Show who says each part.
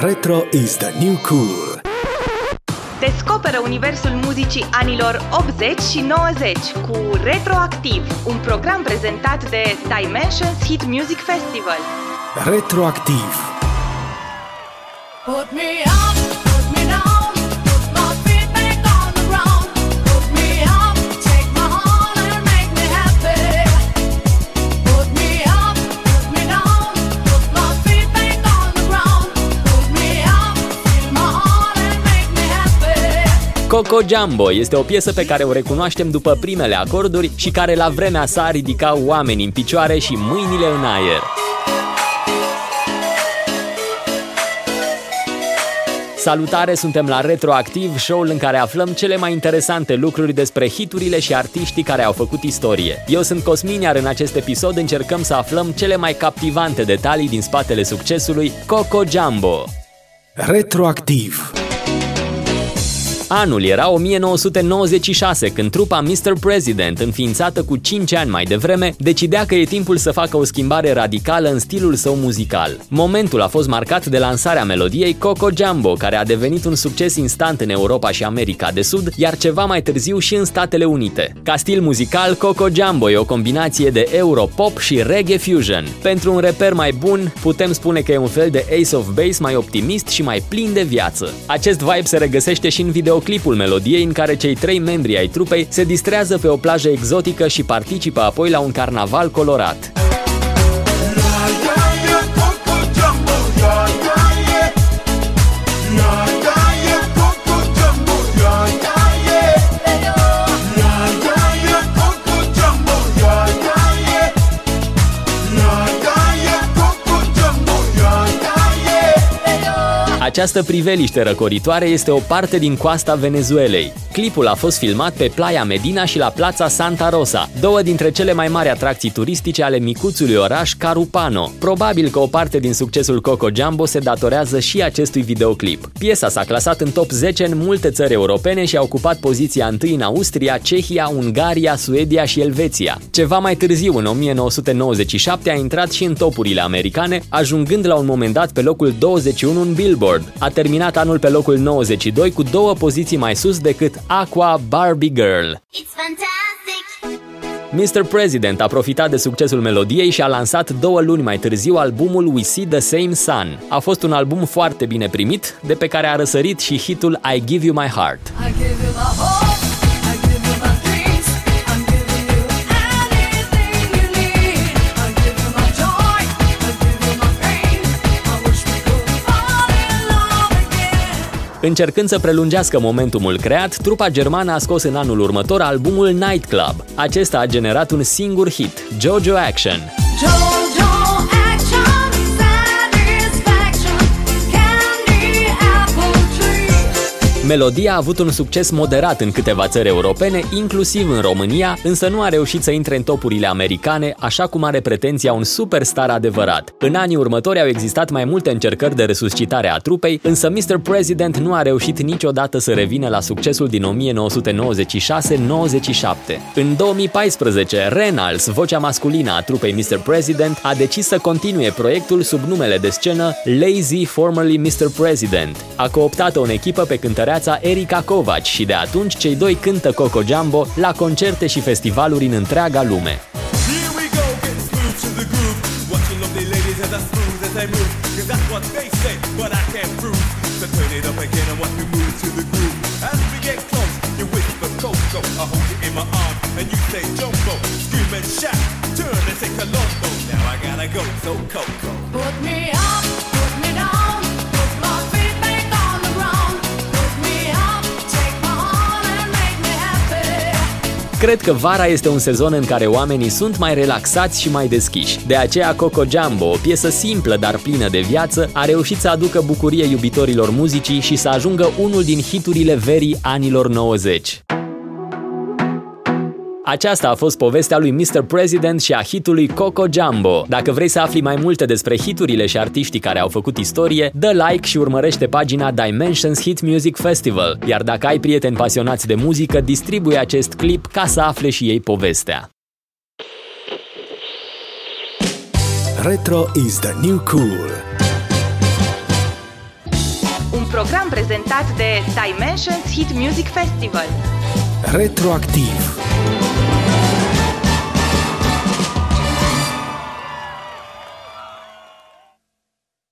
Speaker 1: Retro is the new cool.
Speaker 2: Descoperă universul muzicii anilor 80 și 90 cu Retroactiv, un program prezentat de Dimensions Hit Music Festival.
Speaker 1: Retroactiv.
Speaker 3: Put me up,
Speaker 4: Coco Jumbo este o piesă pe care o recunoaștem după primele acorduri și care la vremea sa ridica oamenii în picioare și mâinile în aer. Salutare, suntem la Retroactiv, show-ul în care aflăm cele mai interesante lucruri despre hiturile și artiștii care au făcut istorie. Eu sunt Cosmin, iar în acest episod încercăm să aflăm cele mai captivante detalii din spatele succesului Coco Jumbo.
Speaker 1: Retroactiv.
Speaker 4: Anul era 1996, când trupa Mr. President, înființată cu 5 ani mai devreme, decidea că e timpul să facă o schimbare radicală în stilul său muzical. Momentul a fost marcat de lansarea melodiei Coco Jumbo, care a devenit un succes instant în Europa și America de Sud, iar ceva mai târziu și în Statele Unite. Ca stil muzical, Coco Jumbo e o combinație de Europop și reggae fusion. Pentru un reper mai bun, putem spune că e un fel de Ace of Base mai optimist și mai plin de viață. Acest vibe se regăsește și în videoclipul melodiei în care cei trei membri ai trupei se distrează pe o plajă exotică și participă apoi la un carnaval colorat. Această priveliște răcoritoare este o parte din coasta Venezuelei. Clipul a fost filmat pe Playa Medina și la Plața Santa Rosa, două dintre cele mai mari atracții turistice ale micuțului oraș Carupano. Probabil că o parte din succesul Coco Jumbo se datorează și acestui videoclip. Piesa s-a clasat în top 10 în multe țări europene și a ocupat poziția întâi în Austria, Cehia, Ungaria, Suedia și Elveția. Ceva mai târziu, în 1997, a intrat și în topurile americane, ajungând la un moment dat pe locul 21 în Billboard. A terminat anul pe locul 92 cu două poziții mai sus decât Aqua Barbie Girl.
Speaker 3: It's fantastic.
Speaker 4: Mr. President a profitat de succesul melodiei și a lansat două luni mai târziu albumul We See the Same Sun. A fost un album foarte bine primit, de pe care a răsărit și hitul I Give You My Heart.
Speaker 3: I give you my hope,
Speaker 4: Încercând să prelungească momentumul creat, trupa germană a scos în anul următor albumul Nightclub. Acesta a generat un singur hit, Jojo Action.
Speaker 3: Jojo
Speaker 4: Melodia a avut un succes moderat în câteva țări europene, inclusiv în România, însă nu a reușit să intre în topurile americane, așa cum are pretenția un superstar adevărat. În anii următori au existat mai multe încercări de resuscitare a trupei, însă Mr. President nu a reușit niciodată să revină la succesul din 1996-97. În 2014, Reynolds, vocea masculină a trupei Mr. President, a decis să continue proiectul sub numele de scenă Lazy Formerly Mr. President. A cooptat-o în echipă pe cântăreața Erika Kovac și de atunci cei doi cântă Coco Jumbo la concerte și festivaluri în întreaga lume.
Speaker 5: Here we go, getting smooth to the groove. Watching lovely ladies as I smooth
Speaker 4: Cred că vara este un sezon în care oamenii sunt mai relaxați și mai deschiși. De aceea Coco Jumbo, o piesă simplă dar plină de viață, a reușit să aducă bucurie iubitorilor muzicii și să ajungă unul din hiturile verii anilor 90. Aceasta a fost povestea lui Mr. President și a hitului Coco Jumbo. Dacă vrei să afli mai multe despre hiturile și artiștii care au făcut istorie, dă like și urmărește pagina Dimensions Hit Music Festival. Iar dacă ai prieteni pasionați de muzică, distribuie acest clip ca să afle și ei povestea.
Speaker 1: Retro is the new cool.
Speaker 2: un program prezentat de Dimensions Hit Music Festival.
Speaker 1: Retroactiv.